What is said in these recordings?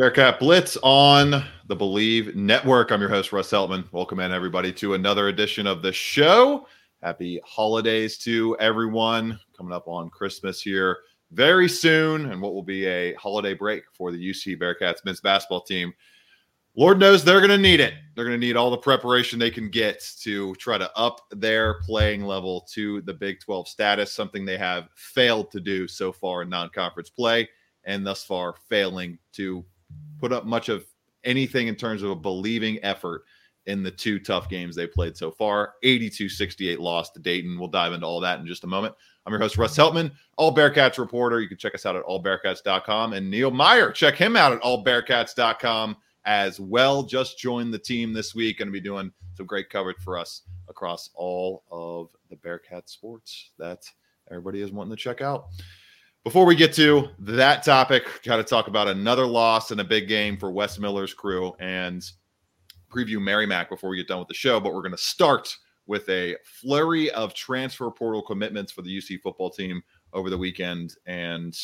Bearcat Blitz on the Bleav Network. I'm your host, Russ Heltman. Welcome in, everybody, to another edition of the show. Happy holidays to everyone coming up on Christmas here very soon, and what will be a holiday break for the UC Bearcats men's basketball team. Lord knows they're going to need it. They're going to need all the preparation they can get to try to up their playing level to the Big 12 status, something they have failed to do so far in non conference play and thus far failing to put up much of anything in terms of a believing effort in the two tough games they played so far 82 68 loss to Dayton. We'll dive into all that in just a moment. I'm your host, Russ Heltman, All Bearcats reporter. You can check us out at allbearcats.com. And Neil Meyer, check him out at allbearcats.com as well. Just joined the team this week. Going to be doing some great coverage for us across all of the Bearcat sports that everybody is wanting to check out. Before we get to that topic, got to talk about another loss in a big game for Wes Miller's crew and preview Merrimack before we get done with the show. But we're going to start with a flurry of transfer portal commitments for the UC football team over the weekend. And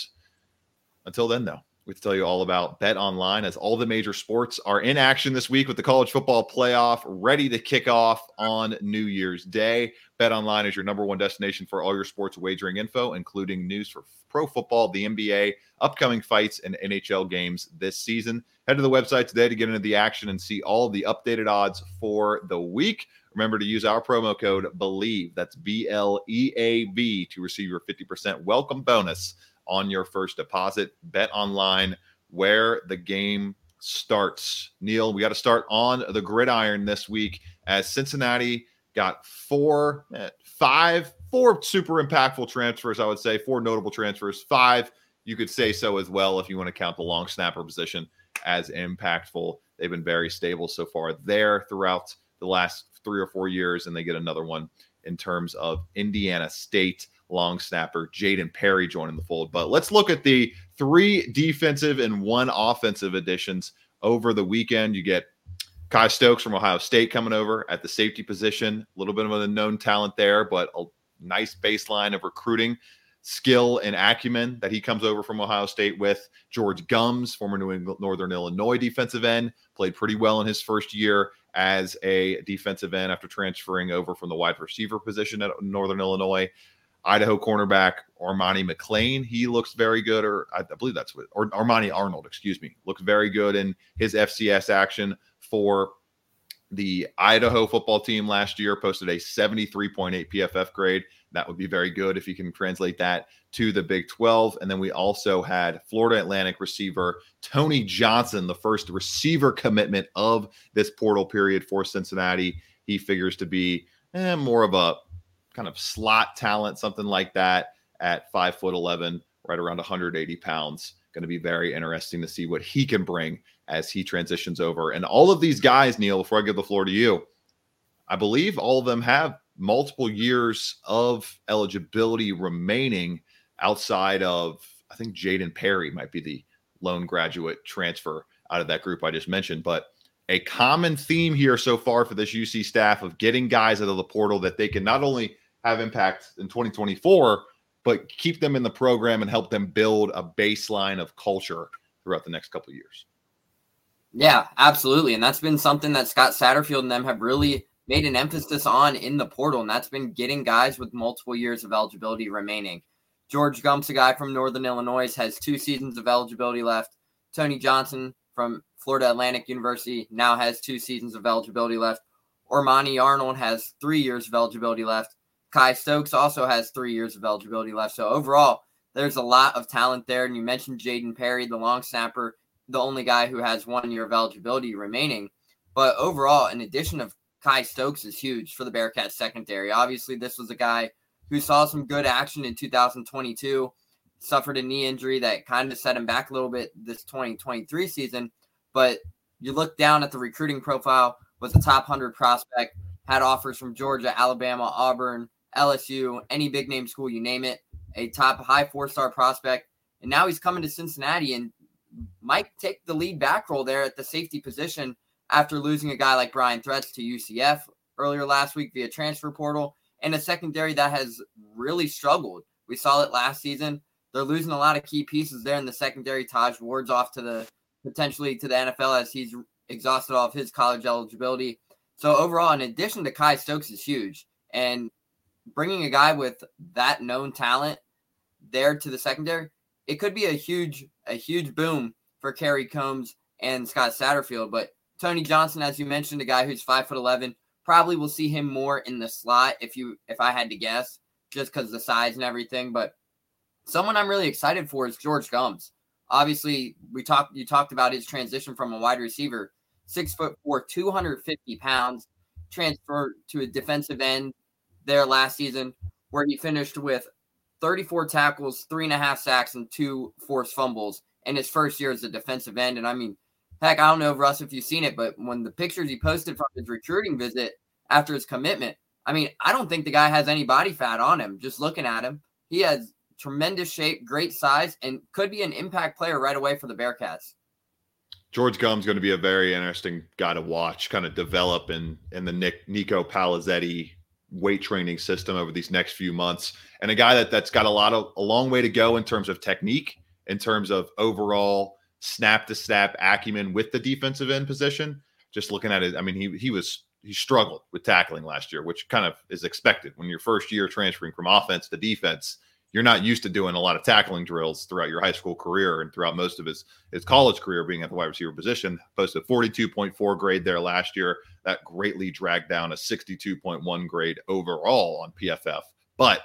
until then, though, we tell you all about Bet Online as all the major sports are in action this week with the college football playoff ready to kick off on New Year's Day. Bet Online is your number one destination for all your sports wagering info, including news for pro football, the NBA, upcoming fights, and NHL games this season. Head to the website today to get into the action and see all the updated odds for the week. Remember to use our promo code BLEAV, that's B L E A V, to receive your 50% welcome bonus on your first deposit. Bet online where the game starts. Neil, we got to start on the gridiron this week as Cincinnati got four, eh, five, four super impactful transfers, I would say, four notable transfers. Five, you could say so as well if you want to count the long snapper position as impactful. They've been very stable so far there throughout the last three or four years, and they get another one in terms of Indiana State long snapper Jaden Perry joining the fold. But let's look at the three defensive and one offensive additions over the weekend. You get Kye Stokes from Ohio State coming over at the safety position. A little bit of a known talent there, but a nice baseline of recruiting skill and acumen that he comes over from Ohio State with. George Gumbs, former New England, Northern Illinois defensive end, played pretty well in his first year as a defensive end after transferring over from the wide receiver position at Northern Illinois. Idaho cornerback Armani McLean. He looks very good, or I believe that's what, or Armani Arnold, excuse me, looks very good in his FCS action for the Idaho football team last year. Posted a 73.8 PFF grade. That would be very good if you can translate that to the Big 12. And then we also had Florida Atlantic receiver Tony Johnson, the first receiver commitment of this portal period for Cincinnati. He figures to be eh, more of a kind of slot talent, something like that, at five foot 11, right around 180 pounds. Going to be very interesting to see what he can bring as he transitions over. And all of these guys, Neil, before I give the floor to you, I believe all of them have multiple years of eligibility remaining outside of, I think Jaden Perry might be the lone graduate transfer out of that group I just mentioned. But a common theme here so far for this UC staff of getting guys out of the portal that they can not only have impact in 2024, but keep them in the program and help them build a baseline of culture throughout the next couple years. Yeah, absolutely. And that's been something that Scott Satterfield and them have really made an emphasis on in the portal. And that's been getting guys with multiple years of eligibility remaining. George Gumbs, a guy from Northern Illinois, has two seasons of eligibility left. Tony Johnson from Florida Atlantic University now has two seasons of eligibility left. Armani Arnold has three years of eligibility left. Kye Stokes also has three years of eligibility left. So overall, there's a lot of talent there. And you mentioned Jaden Perry, the long snapper, the only guy who has one year of eligibility remaining. But overall, in addition of Kye Stokes is huge for the Bearcats secondary. Obviously, this was a guy who saw some good action in 2022, suffered a knee injury that kind of set him back a little bit this 2023 season. But you look down at the recruiting profile, was a top 100 prospect, had offers from Georgia, Alabama, Auburn, LSU, any big name school, you name it, a top high four star prospect. And now he's coming to Cincinnati and might take the lead back role there at the safety position after losing a guy like Bryon Threats to UCF earlier last week via transfer portal and a secondary that has really struggled. We saw it last season. They're losing a lot of key pieces there in the secondary. Taj Ward's off to the potentially to the NFL as he's exhausted all of his college eligibility. So overall, in addition to Kye Stokes is huge, and bringing a guy with that known talent there to the secondary, it could be a huge a huge boom for Kerry Coombs and Scott Satterfield. But Tony Johnson, as you mentioned, a guy who's five foot eleven, probably will see him more in the slot if you if I had to guess, just because the size and everything. But someone I'm really excited for is George Gumbs. Obviously, we talked you talked about his transition from a wide receiver, six foot four, 250 pounds, transfer to a defensive end there last season, where he finished with 34 tackles, three and a half sacks, and two forced fumbles in his first year as a defensive end. And I mean, heck, I don't know, Russ, if you've seen it, but when the pictures he posted from his recruiting visit after his commitment, I mean, I don't think the guy has any body fat on him. Just looking at him, he has tremendous shape, great size, and could be an impact player right away for the Bearcats. George Gumbs going to be a very interesting guy to watch, kind of develop in in the Nick Nico Palazetti weight training system over these next few months, and a guy that that's got a lot of a long way to go in terms of technique, in terms of overall snap to snap acumen with the defensive end position. Just looking at it, I mean, he he was he struggled with tackling last year, which kind of is expected when your first year transferring from offense to defense you're not used to doing a lot of tackling drills throughout your high school career and throughout most of his his college career being at the wide receiver position. Posted 42.4 grade there last year. That greatly dragged down a 62.1 grade overall on PFF. But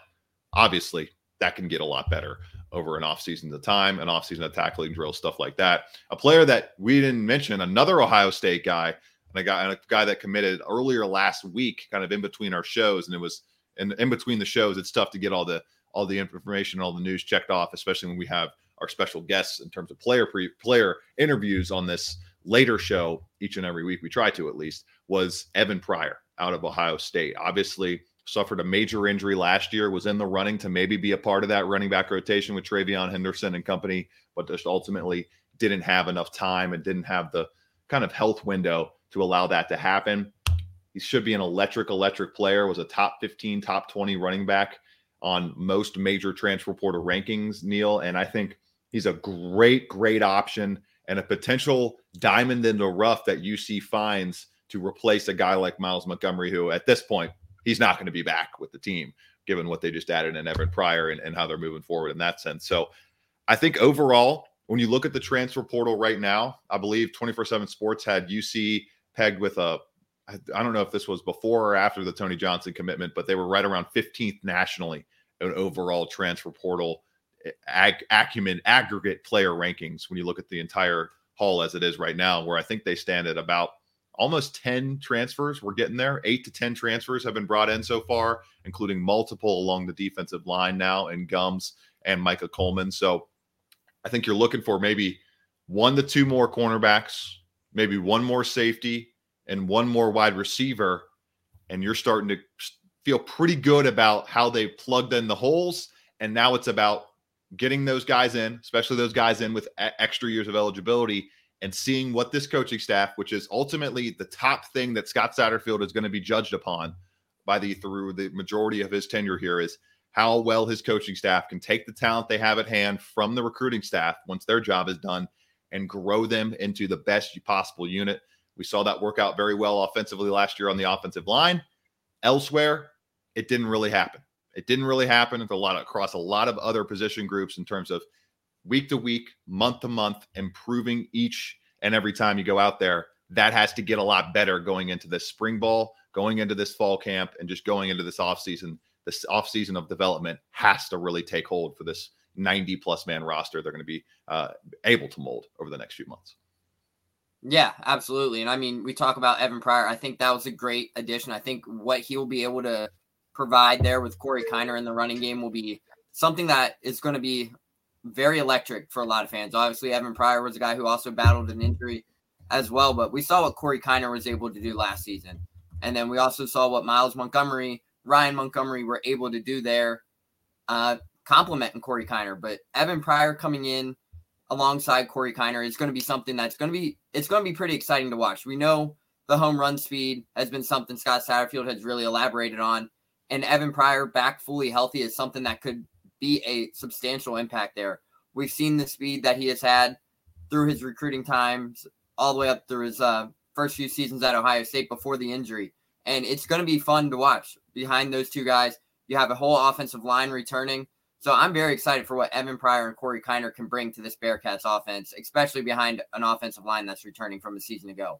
obviously, that can get a lot better over an offseason of time, an offseason of tackling drills, stuff like that. A player that we didn't mention, another Ohio State guy, and a guy, and a guy that committed earlier last week, kind of in between our shows, and it was in, in between the shows, it's tough to get all the all the information, all the news checked off, especially when we have our special guests in terms of player pre player interviews on this later show each and every week. We try to at least was Evan Pryor out of Ohio State. Obviously suffered a major injury last year, was in the running to maybe be a part of that running back rotation with TreVeyon Henderson and company, but just ultimately didn't have enough time and didn't have the kind of health window to allow that to happen. He should be an electric, electric player, was a top 15, top 20 running back on most major transfer portal rankings, Neil. And I think he's a great, great option and a potential diamond in the rough that UC finds to replace a guy like Myles Montgomery, who at this point, he's not going to be back with the team, given what they just added in Evan Pryor and, and how they're moving forward in that sense. So I think overall, when you look at the transfer portal right now, I believe 24 7 Sports had UC pegged with a I don't know if this was before or after the Tony Johnson commitment, but they were right around 15th nationally in overall transfer portal eh, ag- acumen aggregate player rankings when you look at the entire haul as it is right now, where I think they stand at about almost 10 transfers. We're getting there. Eight to 10 transfers have been brought in so far, including multiple along the defensive line now and Gumbs and Micah Coleman. So I think you're looking for maybe one to two more cornerbacks, maybe one more safety, and one more wide receiver, and you're starting to feel pretty good about how they plugged in the holes. And now it's about getting those guys in, especially those guys in with extra years of eligibility, and seeing what this coaching staff, which is ultimately the top thing that Scott Satterfield is going to be judged upon by the through the majority of his tenure here, is how well his coaching staff can take the talent they have at hand from the recruiting staff once their job is done and grow them into the best possible unit. We saw that work out very well offensively last year on the offensive line. Elsewhere, it didn't really happen. It didn't really happen a lot of, across a lot of other position groups in terms of week to week, month to month, improving each and every time you go out there. That has to get a lot better going into this spring ball, going into this fall camp, and just going into this offseason. This offseason of development has to really take hold for this 90 plus man roster they're going to be uh, able to mold over the next few months. Yeah, absolutely. And I mean, we talk about Evan Pryor. I think that was a great addition. I think what he will be able to provide there with Corey Kiner in the running game will be something that is going to be very electric for a lot of fans. Obviously, Evan Pryor was a guy who also battled an injury as well, but we saw what Corey Kiner was able to do last season. And then we also saw what Myles Montgomery Ryan Montgomery were able to do there, uh, complimenting Corey Kiner. But Evan Pryor coming in alongside Corey Kiner is going to be something that's going to be it's going to be pretty exciting to watch. We know the home run speed has been something Scott Satterfield has really elaborated on, and Evan Pryor back fully healthy is something that could be a substantial impact there. We've seen the speed that he has had through his recruiting times, all the way up through his uh, first few seasons at Ohio State before the injury, and it's going to be fun to watch. Behind those two guys, you have a whole offensive line returning. So I'm very excited for what Evan Pryor and Corey Kiner can bring to this Bearcats offense, especially behind an offensive line that's returning from a season ago.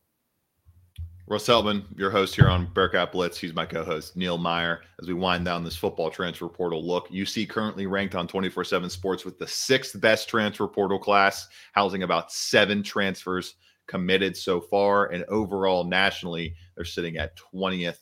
Russ Heltman, your host here on Bearcat Blitz. He's my co-host, Neil Meyer. As we wind down this football transfer portal look, UC currently ranked on 24-7 Sports with the sixth best transfer portal class, housing about seven transfers committed so far. And overall, nationally, they're sitting at 20th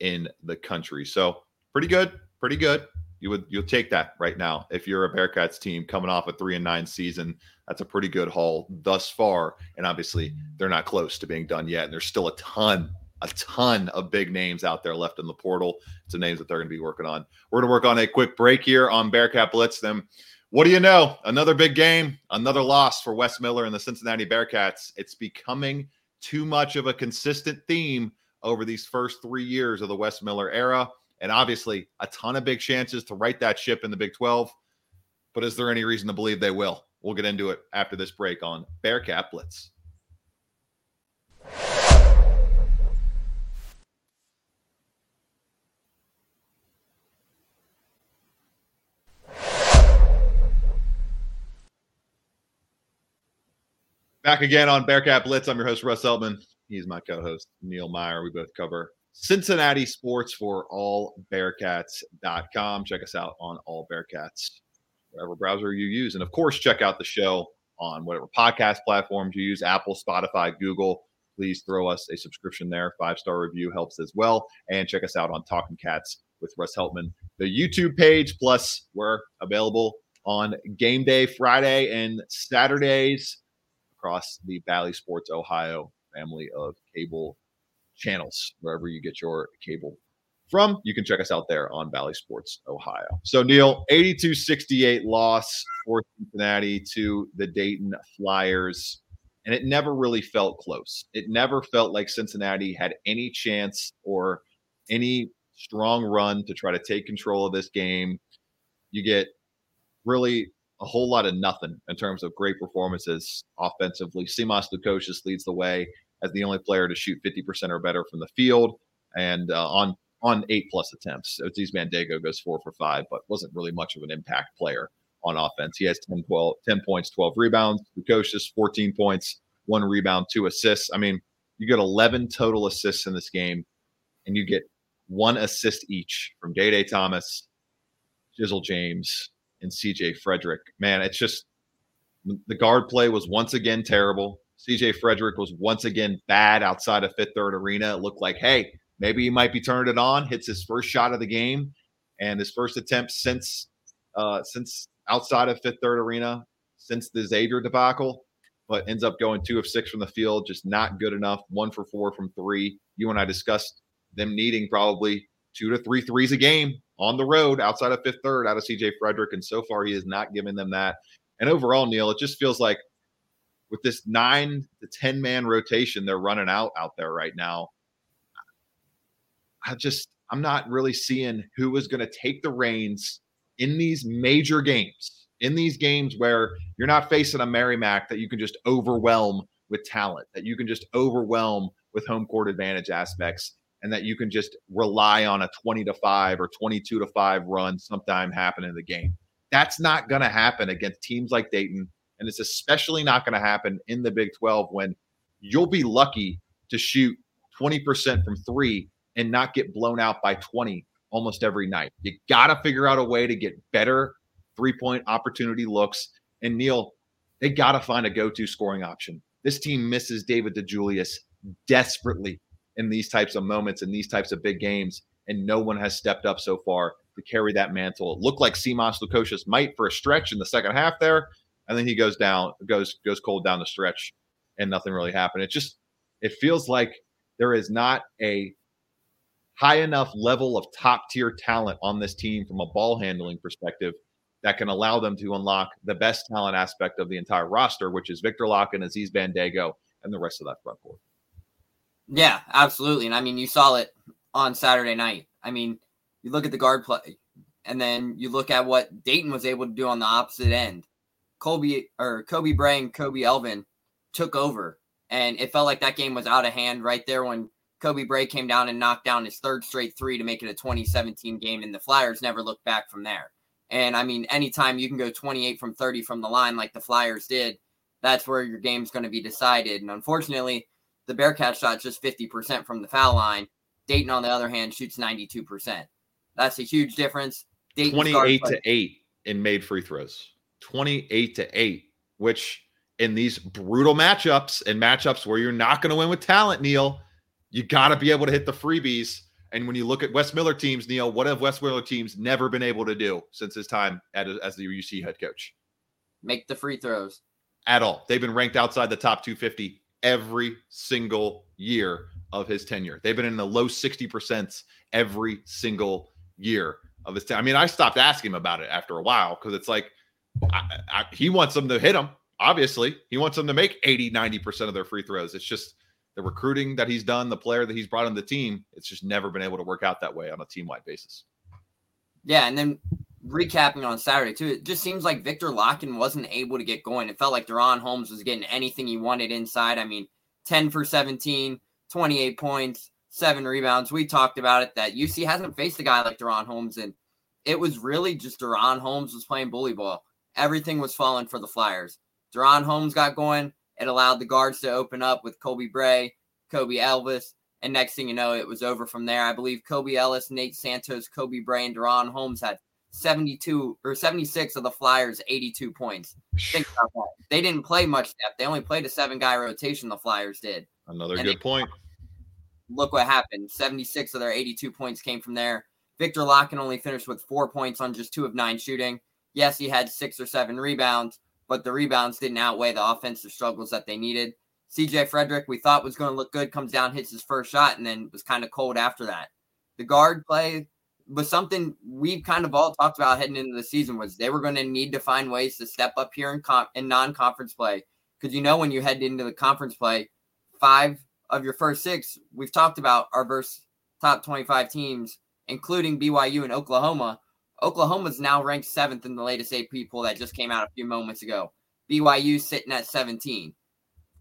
in the country. So pretty good, pretty good you would you'll take that right now if you're a Bearcats team coming off a three and nine season. That's a pretty good haul thus far, and obviously they're not close to being done yet. And there's still a ton, a ton of big names out there left in the portal. The names that they're going to be working on. We're going to work on a quick break here on Bearcat Blitz. Them, what do you know? Another big game, another loss for Wes Miller and the Cincinnati Bearcats. It's becoming too much of a consistent theme over these first three years of the Wes Miller era and obviously a ton of big chances to right that ship in the Big 12. But is there any reason to believe they will? We'll get into it after this break on Bearcat Blitz. Back again on Bearcat Blitz. I'm your host, Russ Heltman. He's my co host, Neil Meyer. We both cover Cincinnati Sports for allbearcats.com. Check us out on All Bearcats, whatever browser you use. And of course, check out the show on whatever podcast platforms you use Apple, Spotify, Google. Please throw us a subscription there. Five star review helps as well. And check us out on Talking Cats with Russ Heltman, the YouTube page. Plus, we're available on game day Friday and Saturdays across the Bally Sports Ohio family of cable channels wherever you get your cable from. You can check us out there on Bally Sports Ohio. So, Neil, 82 68 loss for Cincinnati to the Dayton Flyers. And it never really felt close. It never felt like Cincinnati had any chance or any strong run to try to take control of this game. You get really a whole lot of nothing in terms of great performances offensively. Simas Lukosius leads the way as the only player to shoot 50% or better from the field and uh, on on eight plus attempts. Otis Bandaogo goes four for five, but wasn't really much of an impact player on offense. He has 10, 12, 10 points, 12 rebounds. Lukosius, 14 points, one rebound, two assists. I mean, you get 11 total assists in this game, and you get one assist each from Day Day Thomas, Jizzle James, and CJ Fredrick. Man, it's just the guard play was once again terrible. CJ Fredrick was once again bad outside of Fifth Third Arena. It looked like, hey, maybe he might be turning it on. Hits his first shot of the game and his first attempt since uh, since outside of Fifth Third Arena since the Xavier debacle, but ends up going two of six from the field, just not good enough. One for four from three. You and I discussed them needing probably two to three threes a game on the road outside of Fifth Third out of CJ Fredrick, and so far he has not given them that. And overall, Neil, it just feels like with this nine to 10 man rotation they're running out out there right now, I just, I'm not really seeing who is going to take the reins in these major games, in these games where you're not facing a Merrimack that you can just overwhelm with talent, that you can just overwhelm with home court advantage aspects, and that you can just rely on a 20 to 5 or 22 to 5 run sometime happen in the game. That's not going to happen against teams like Dayton and it's especially not going to happen in the Big 12 when you'll be lucky to shoot 20% from three and not get blown out by 20 almost every night. You got to figure out a way to get better three point opportunity looks. And Neil, they got to find a go to scoring option. This team misses David DeJulius desperately in these types of moments and these types of big games. And no one has stepped up so far to carry that mantle. It looked like Simas Lukosius might for a stretch in the second half there, and then he goes down, goes goes cold down the stretch, and nothing really happened. It just it feels like there is not a high enough level of top tier talent on this team from a ball handling perspective that can allow them to unlock the best talent aspect of the entire roster, which is Viktor and Aziz Bandaogo, and the rest of that front court. Yeah, absolutely. And I mean, you saw it on Saturday night. I mean, you look at the guard play, and then you look at what Dayton was able to do on the opposite end. Colby or Koby Brea and Kobe Elvis took over, and it felt like that game was out of hand right there when Koby Brea came down and knocked down his third straight three to make it a 2017 game, and the Flyers never looked back from there. And I mean, anytime you can go 28 from 30 from the line like the Flyers did, that's where your game's going to be decided. And unfortunately, the Bearcats shot just 50% from the foul line. Dayton, on the other hand, shoots 92%. That's a huge difference. Dayton's 28 to 8 in made free throws. 28 to 8, which in these brutal matchups and matchups where you're not going to win with talent, Neil, you got to be able to hit the freebies. And when you look at Wes Miller teams, Neil, what have Wes Miller teams never been able to do since his time at, as the UC head coach? Make the free throws. At all. They've been ranked outside the top 250 every single year of his tenure. They've been in the low 60% every single year of his time. I mean, I stopped asking him about it after a while because it's like I, I, he wants them to hit them. Obviously, he wants them to make 80, 90% of their free throws. It's just the recruiting that he's done, the player that he's brought on the team, it's just never been able to work out that way on a team wide basis. Yeah. And then recapping on Saturday, too, it just seems like Viktor Lakhin wasn't able to get going. It felt like DaRon Holmes was getting anything he wanted inside. I mean, 10 for 17, 28 points, seven rebounds. We talked about it that UC hasn't faced a guy like DaRon Holmes, and it was really just DaRon Holmes was playing bully ball. Everything was falling for the Flyers. DaRon Holmes got going. It allowed the guards to open up with Koby Brea, Kobe Elvis, and next thing you know, it was over from there. I believe Kobe Elvis, Nate Santos, Koby Brea, and DaRon Holmes had 72 or 76 of the Flyers' 82 points. Think about that. They didn't play much depth. They only played a seven guy rotation, the Flyers did. Another and good point. Look what happened. 76 of their 82 points came from there. Viktor Lakhin only finished with four points on just two of nine shooting. Yes, he had six or seven rebounds, but the rebounds didn't outweigh the offensive struggles that they needed. CJ Fredrick, we thought was going to look good, comes down, hits his first shot, and then was kind of cold after that. The guard play was something we've kind of all talked about heading into the season was they were going to need to find ways to step up here in, comp- in non-conference play because you know when you head into the conference play, five of your first six we've talked about are versus top 25 teams, including BYU and Oklahoma. Oklahoma's now ranked seventh in the latest AP poll that just came out a few moments ago. BYU sitting at 17.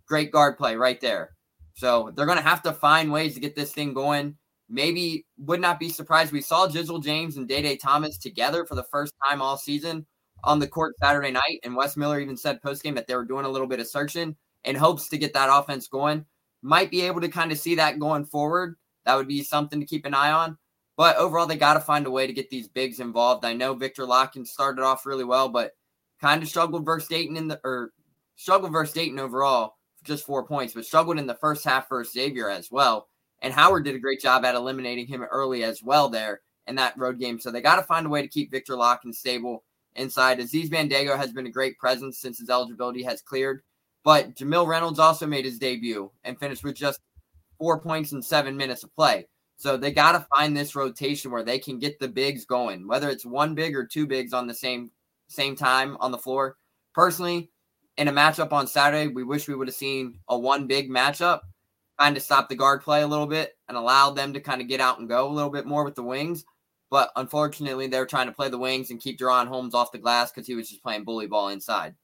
Great guard play right there. So they're going to have to find ways to get this thing going. Maybe would not be surprised. We saw Jizzle James and Day Day Thomas together for the first time all season on the court Saturday night. And Wes Miller even said post game that they were doing a little bit of searching in hopes to get that offense going. Might be able to kind of see that going forward. That would be something to keep an eye on. But overall, they got to find a way to get these bigs involved. I know Viktor Lakhin started off really well, but kind of struggled versus Dayton in the or struggled versus Dayton overall, just four points, but struggled in the first half versus Xavier as well. And Howard did a great job at eliminating him early as well there in that road game. So they got to find a way to keep Viktor Lakhin stable inside. Aziz Bandaogo has been a great presence since his eligibility has cleared. But Jamille Reynolds also made his debut and finished with just four points in seven minutes of play. So they got to find this rotation where they can get the bigs going, whether it's one big or two bigs on the same same time on the floor. Personally, in a matchup on Saturday, we wish we would have seen a one big matchup, kind of stop the guard play a little bit and allow them to kind of get out and go a little bit more with the wings. But unfortunately, they're trying to play the wings and keep DaRon Holmes off the glass because he was just playing bully ball inside.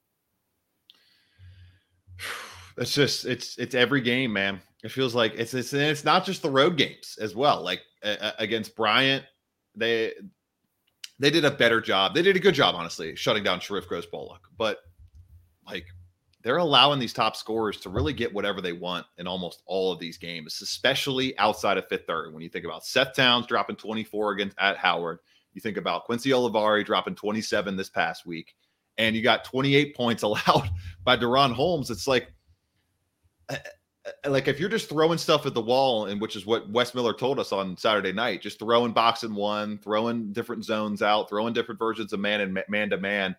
It's just it's it's every game, man. It feels like it's it's and it's not just the road games as well. Like uh, against Bryant, they they did a better job. They did a good job, honestly, shutting down Sharif Gross Bullock. But like they're allowing these top scorers to really get whatever they want in almost all of these games, especially outside of fifth third. When you think about Seth Towns dropping 24 against at Howard, you think about Quincy Olivari dropping 27 this past week, and you got 28 points allowed by DaRon Holmes. It's like Uh, like if you're just throwing stuff at the wall, and which is what Wes Miller told us on Saturday night, just throwing box and one, throwing different zones out, throwing different versions of man and man to man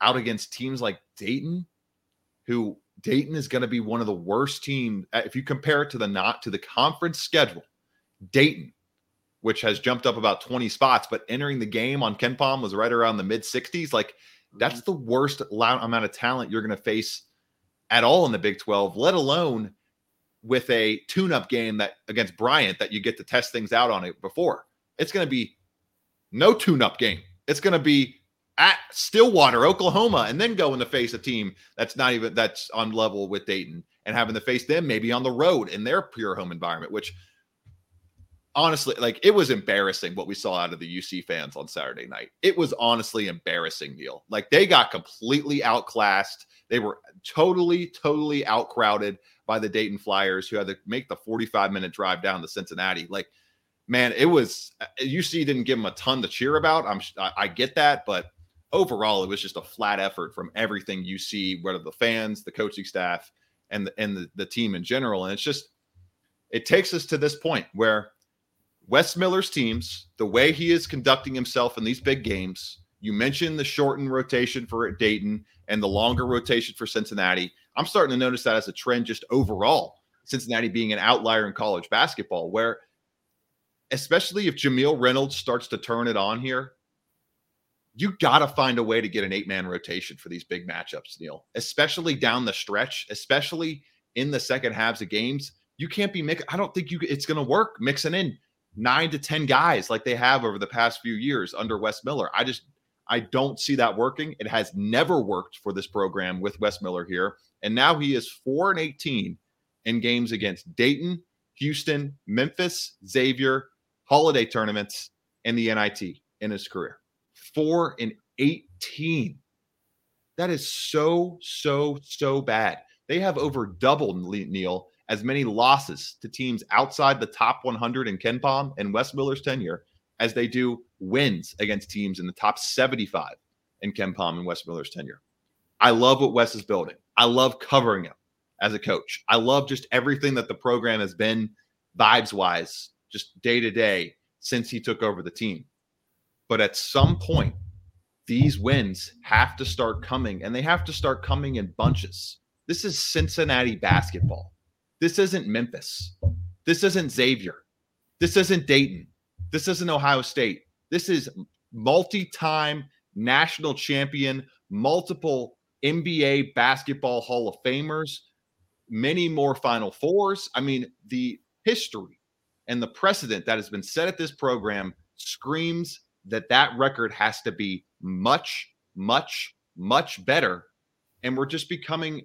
out against teams like Dayton, who Dayton is going to be one of the worst teams uh, if you compare it to the not to the conference schedule. Dayton which has jumped up about 20 spots, but entering the game on KenPom was right around the mid 60s. Like that's mm-hmm. the worst amount of talent you're going to face at all in the Big 12, let alone with a tune-up game that against Bryant that you get to test things out on it before. It's going to be no tune-up game. It's going to be at Stillwater, Oklahoma, and then going to face a team that's not even that's on level with Dayton and having to face them maybe on the road in their pure home environment, which honestly, like it was embarrassing what we saw out of the UC fans on Saturday night. It was honestly embarrassing, Neil. Like they got completely outclassed. They were totally, totally outcrowded by the Dayton Flyers, who had to make the 45 minute drive down to Cincinnati. Like, man, it was uh, UC didn't give them a ton to cheer about. I'm I, get that, but overall, it was just a flat effort from everything see, whether the fans, the coaching staff, and the, and the, the team in general. And it's just it takes us to this point where Wes Miller's teams, the way he is conducting himself in these big games, you mentioned the shortened rotation for Dayton and the longer rotation for Cincinnati. I'm starting to notice that as a trend just overall. Cincinnati being an outlier in college basketball, where especially if Jamille Reynolds starts to turn it on here, you got to find a way to get an eight man rotation for these big matchups, Neil, especially down the stretch, especially in the second halves of games. You can't be mix. I don't think you it's going to work mixing in nine to 10 guys like they have over the past few years under Wes Miller. I just, I don't see that working. It has never worked for this program with Wes Miller here. And now he is 4 and 18 in games against Dayton, Houston, Memphis, Xavier, holiday tournaments, and the NIT in his career. 4 and 18. That is so, so, so bad. They have over double, Neil, as many losses to teams outside the top 100 in KenPom and Wes Miller's tenure as they do wins against teams in the top 75 in KenPom and Wes Miller's tenure. I love what Wes is building. I love covering him as a coach. I love just everything that the program has been vibes wise, just day to day since he took over the team. But at some point, these wins have to start coming and they have to start coming in bunches. This is Cincinnati basketball. This isn't Memphis. This isn't Xavier. This isn't Dayton. This isn't Ohio State. This is multi time national champion, multiple NBA basketball Hall of Famers, many more Final Fours. I mean, the history and the precedent that has been set at this program screams that that record has to be much, much, much better. And we're just becoming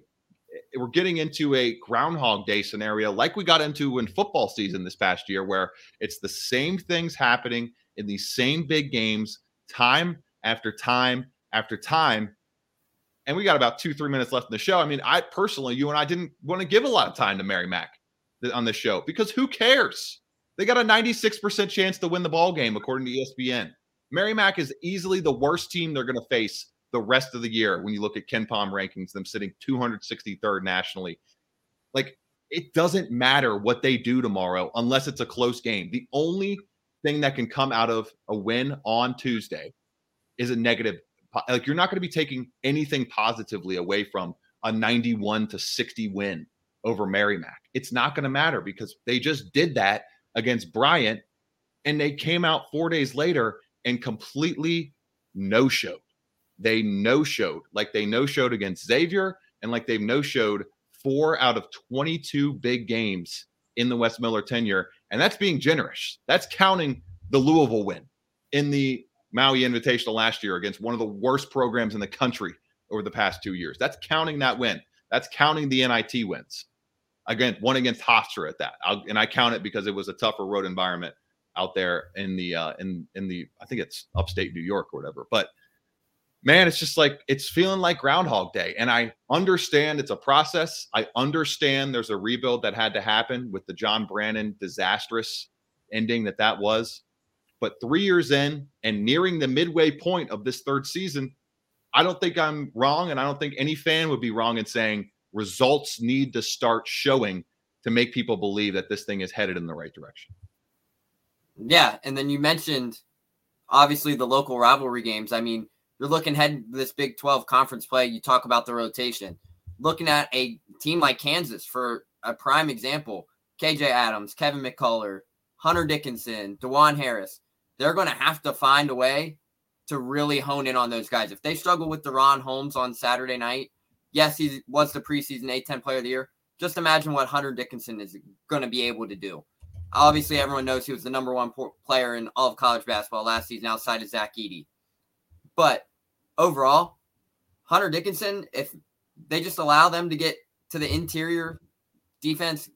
Eh, we're getting into a groundhog day scenario like we got into in football season this past year where it's the same things happening in these same big games time after time after time and we got about two three minutes left in the show. I mean i personally you and i didn't want to give a lot of time to Merrimack on this show because who cares? They got a 96% chance to win the ball game according to espn Merrimack is easily the worst team they're going to face the rest of the year when you look at KenPom rankings, them sitting 263rd nationally. Like it doesn't matter what they do tomorrow unless it's a close game. The only thing that can come out of a win on Tuesday is a negative. Like you're not going to be taking anything positively away from a 91 to 60 win over Merrimack. It's not going to matter because they just did that against Bryant and they came out four days later and completely no showed they no showed, like they no showed against Xavier, and like they've no showed four out of 22 big games in the Wes Miller tenure. And that's being generous. That's counting the Louisville win in the Maui Invitational last year against one of the worst programs in the country over the past two years. That's counting that win. That's counting the NIT wins. Again, one against Hofstra at that, I'll, and I count it because it was a tougher road environment out there in the uh, in in the I think it's upstate New York or whatever. But man, it's just like it's feeling like Groundhog Day. And I understand it's a process. I understand there's a rebuild that had to happen with the John Brannen disastrous ending that that was. But three years in and nearing the midway point of this third season, I don't think I'm wrong. And I don't think any fan would be wrong in saying results need to start showing to make people believe that this thing is headed in the right direction. Yeah. And then you mentioned obviously the local rivalry games. I mean, you're looking ahead this Big 12 conference play. You talk about the rotation. Looking at a team like Kansas for a prime example, KJ Adams, Kevin McCullar, Hunter Dickinson, Dajuan Harris, they're going to have to find a way to really hone in on those guys. If they struggle with DaRon Holmes on Saturday night, yes, he was the preseason A10 player of the year. Just imagine what Hunter Dickinson is going to be able to do. Obviously, everyone knows he was the number one player in all of college basketball last season outside of Zach Edey. But overall, Hunter Dickinson, if they just allow them to get to the interior defense,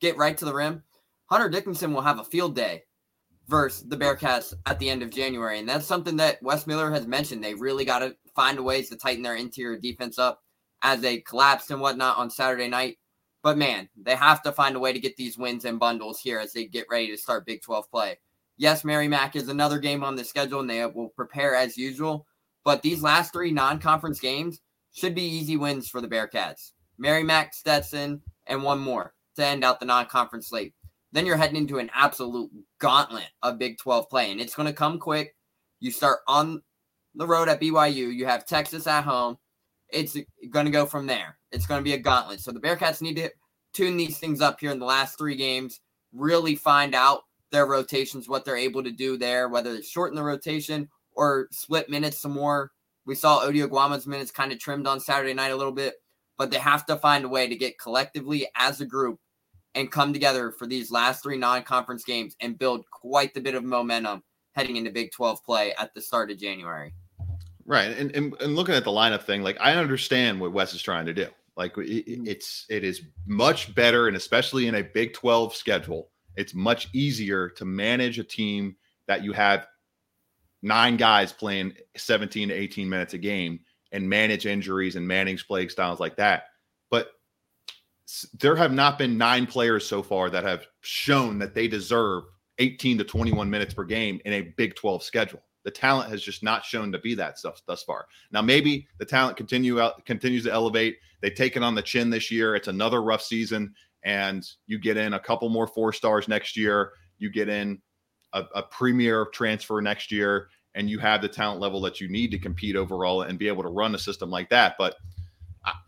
get right to the rim, Hunter Dickinson will have a field day versus the Bearcats at the end of January. And that's something that Wes Miller has mentioned. They really got to find ways to tighten their interior defense up as they collapsed and whatnot on Saturday night. But man, they have to find a way to get these wins and bundles here as they get ready to start Big 12 play. Yes, Merrimack is another game on the schedule and they will prepare as usual. But these last three non conference games should be easy wins for the Bearcats. Mary Merrimack, Stetson, and one more to end out the non conference slate. Then you're heading into an absolute gauntlet of Big 12 play, and it's going to come quick. You start on the road at BYU, you have Texas at home. It's going to go from there. It's going to be a gauntlet. So the Bearcats need to tune these things up here in the last three games, really find out their rotations, what they're able to do there, whether it's shorten the rotation or split minutes some more. We saw Ody Oguama's minutes kind of trimmed on Saturday night a little bit, but they have to find a way to get collectively as a group and come together for these last three non-conference games and build quite the bit of momentum heading into Big 12 play at the start of January. Right. And, and, and looking at the lineup thing, like I understand what Wes is trying to do. Like it, Mm-hmm. it's it is much better, and especially in a Big 12 schedule, it's much easier to manage a team that you have nine guys playing 17 to 18 minutes a game and manage injuries and manage play styles like that. But there have not been nine players so far that have shown that they deserve 18 to 21 minutes per game in a Big 12 schedule. The talent has just not shown to be that stuff thus far. Now, maybe the talent continue out continues to elevate. They've taken on the chin this year. It's another rough season, and you get in a couple more four stars next year. You get in a, a premier transfer next year, and you have the talent level that you need to compete overall and be able to run a system like that. But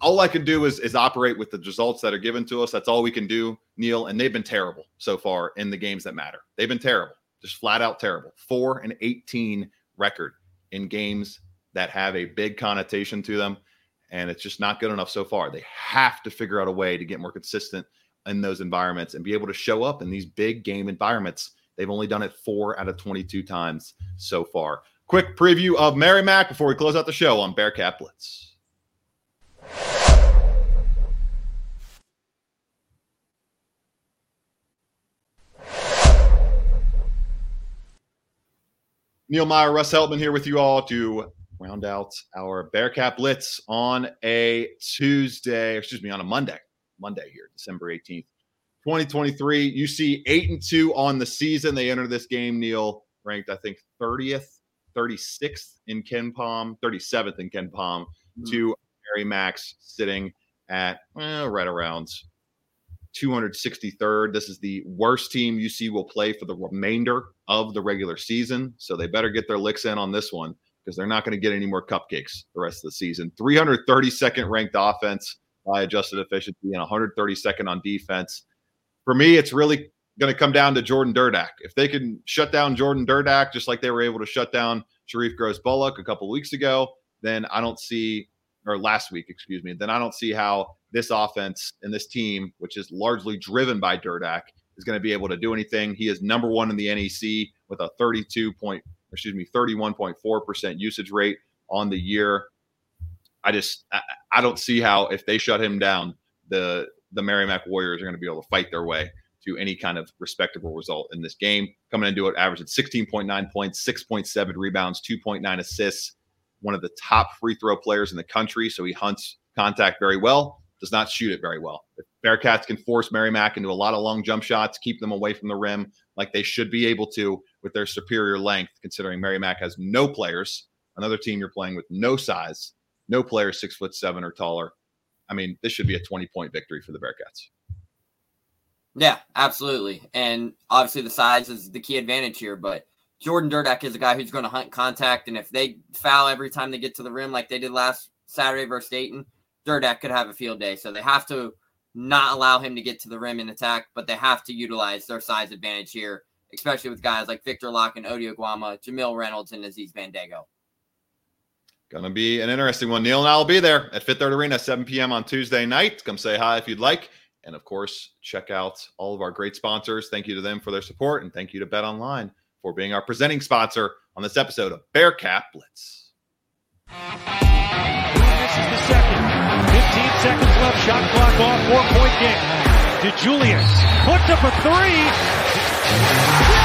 all I can do is is operate with the results that are given to us. That's all we can do, Neil. And they've been terrible so far in the games that matter. They've been terrible, just flat out terrible. Four and eighteen record in games that have a big connotation to them, and it's just not good enough so far. They have to figure out a way to get more consistent in those environments and be able to show up in these big game environments. They've only done it four out of 22 times so far. Quick preview of Merrimack before we close out the show on Bearcat Blitz. Neil Meyer, Russ Heltman here with you all to round out our Bearcat Blitz on a Tuesday, excuse me, on a Monday. Monday here, December 18th, 2023. UC eight and two on the season. They enter this game, Neil, ranked, I think, 30th, 36th in KenPom, 37th in KenPom, hmm. to Merrimack's sitting at well, right around 263rd. This is the worst team UC will play for the remainder of the regular season. So they better get their licks in on this one because they're not going to get any more cupcakes the rest of the season. 332nd ranked offense by adjusted efficiency and 132nd on defense. For me, it's really going to come down to Jordan Derkack. If they can shut down Jordan Derkack just like they were able to shut down Sharif Gross Bullock a couple weeks ago, then I don't see, or last week, excuse me, then I don't see how this offense and this team, which is largely driven by Derkack, is going to be able to do anything. He is number one in the NEC with a 32 point, excuse me, 31.4% usage rate on the year. I just I, I don't see how if they shut him down, the the Merrimack Warriors are going to be able to fight their way to any kind of respectable result in this game. Coming into it, averaged at 16.9 points, 6.7 rebounds, 2.9 assists. One of the top free throw players in the country, so he hunts contact very well. Does not shoot it very well. If Bearcats can force Merrimack into a lot of long jump shots, keep them away from the rim like they should be able to with their superior length, considering Merrimack has no players. Another team you're playing with no size, no players six foot seven or taller. I mean, this should be a 20 point victory for the Bearcats. Yeah, absolutely. And obviously the size is the key advantage here, but Jordan Derkack is a guy who's going to hunt contact. And if they foul every time they get to the rim like they did last Saturday versus Dayton, Derkack could have a field day. So they have to not allow him to get to the rim and attack, but they have to utilize their size advantage here, especially with guys like Viktor Lakhin Ody Oguama, Jamille Reynolds, and Aziz Bandaogo. Gonna be an interesting one. Neil and I will be there at Fifth Third Arena, 7 p.m. on Tuesday night. Come say hi if you'd like. And of course, check out all of our great sponsors. Thank you to them for their support, and thank you to BetOnline for being our presenting sponsor on this episode of Bearcat Blitz. This is the second. 15 seconds left. Shot clock off. Four point game. DeJulius puts up a three.